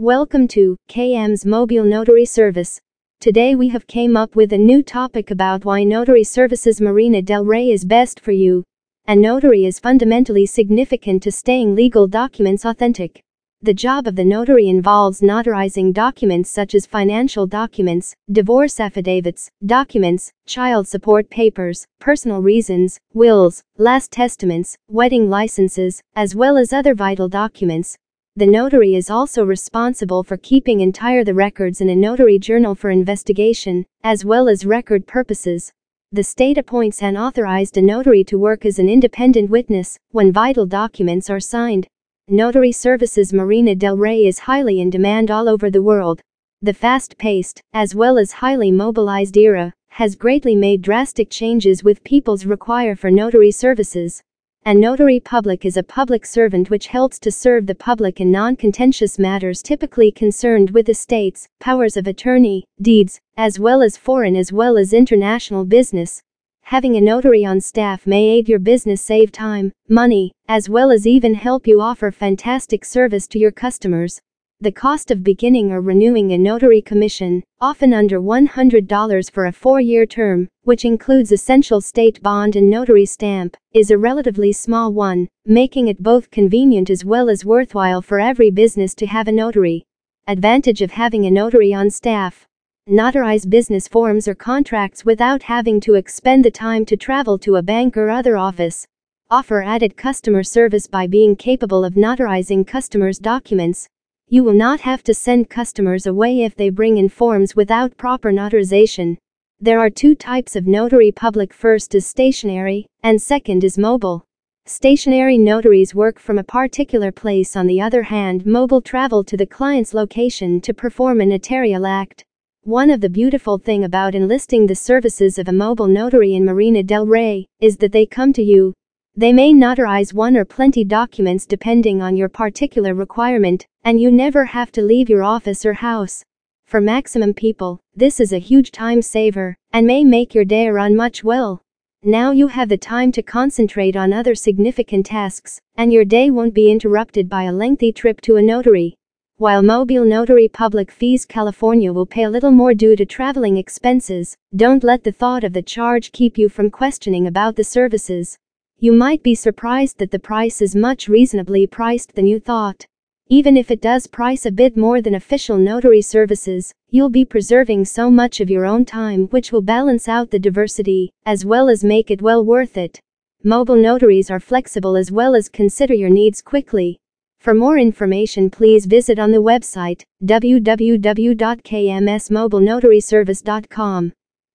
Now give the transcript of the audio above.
Welcome to KM's Mobile Notary Service. Today we have came up with a new topic about why Notary Services Marina Del Rey is best for you. A notary is fundamentally significant to staying legal documents authentic. The job of the notary involves notarizing documents such as financial documents, divorce affidavits, documents, child support papers, personal reasons, wills, last testaments, wedding licenses, as well as other vital documents, the notary is also responsible for keeping entire the records in a notary journal for investigation, as well as record purposes. The state appoints an authorized a notary to work as an independent witness when vital documents are signed. Notary Services Marina Del Rey is highly in demand all over the world. The fast paced, as well as highly mobilized era, has greatly made drastic changes with people's require for notary services. A notary public is a public servant which helps to serve the public in non contentious matters typically concerned with estates, powers of attorney, deeds, as well as foreign as well as international business. Having a notary on staff may aid your business save time, money, as well as even help you offer fantastic service to your customers. The cost of beginning or renewing a notary commission, often under $100 for a four year term, which includes essential state bond and notary stamp, is a relatively small one, making it both convenient as well as worthwhile for every business to have a notary. Advantage of having a notary on staff. Notarize business forms or contracts without having to expend the time to travel to a bank or other office. Offer added customer service by being capable of notarizing customers' documents, you will not have to send customers away if they bring in forms without proper notarization. There are two types of notary public first is stationary, and second is mobile. Stationary notaries work from a particular place, on the other hand, mobile travel to the client's location to perform a notarial act. One of the beautiful thing about enlisting the services of a mobile notary in Marina del Rey is that they come to you. They may notarize one or plenty documents depending on your particular requirement, and you never have to leave your office or house. For maximum people, this is a huge time saver and may make your day run much well. Now you have the time to concentrate on other significant tasks, and your day won't be interrupted by a lengthy trip to a notary. While Mobile Notary Public Fees California will pay a little more due to traveling expenses, don't let the thought of the charge keep you from questioning about the services. You might be surprised that the price is much reasonably priced than you thought. Even if it does price a bit more than official notary services, you'll be preserving so much of your own time which will balance out the diversity, as well as make it well worth it. Mobile notaries are flexible as well as consider your needs quickly. For more information please visit on the website www.kmsmobilenotaryservice.com.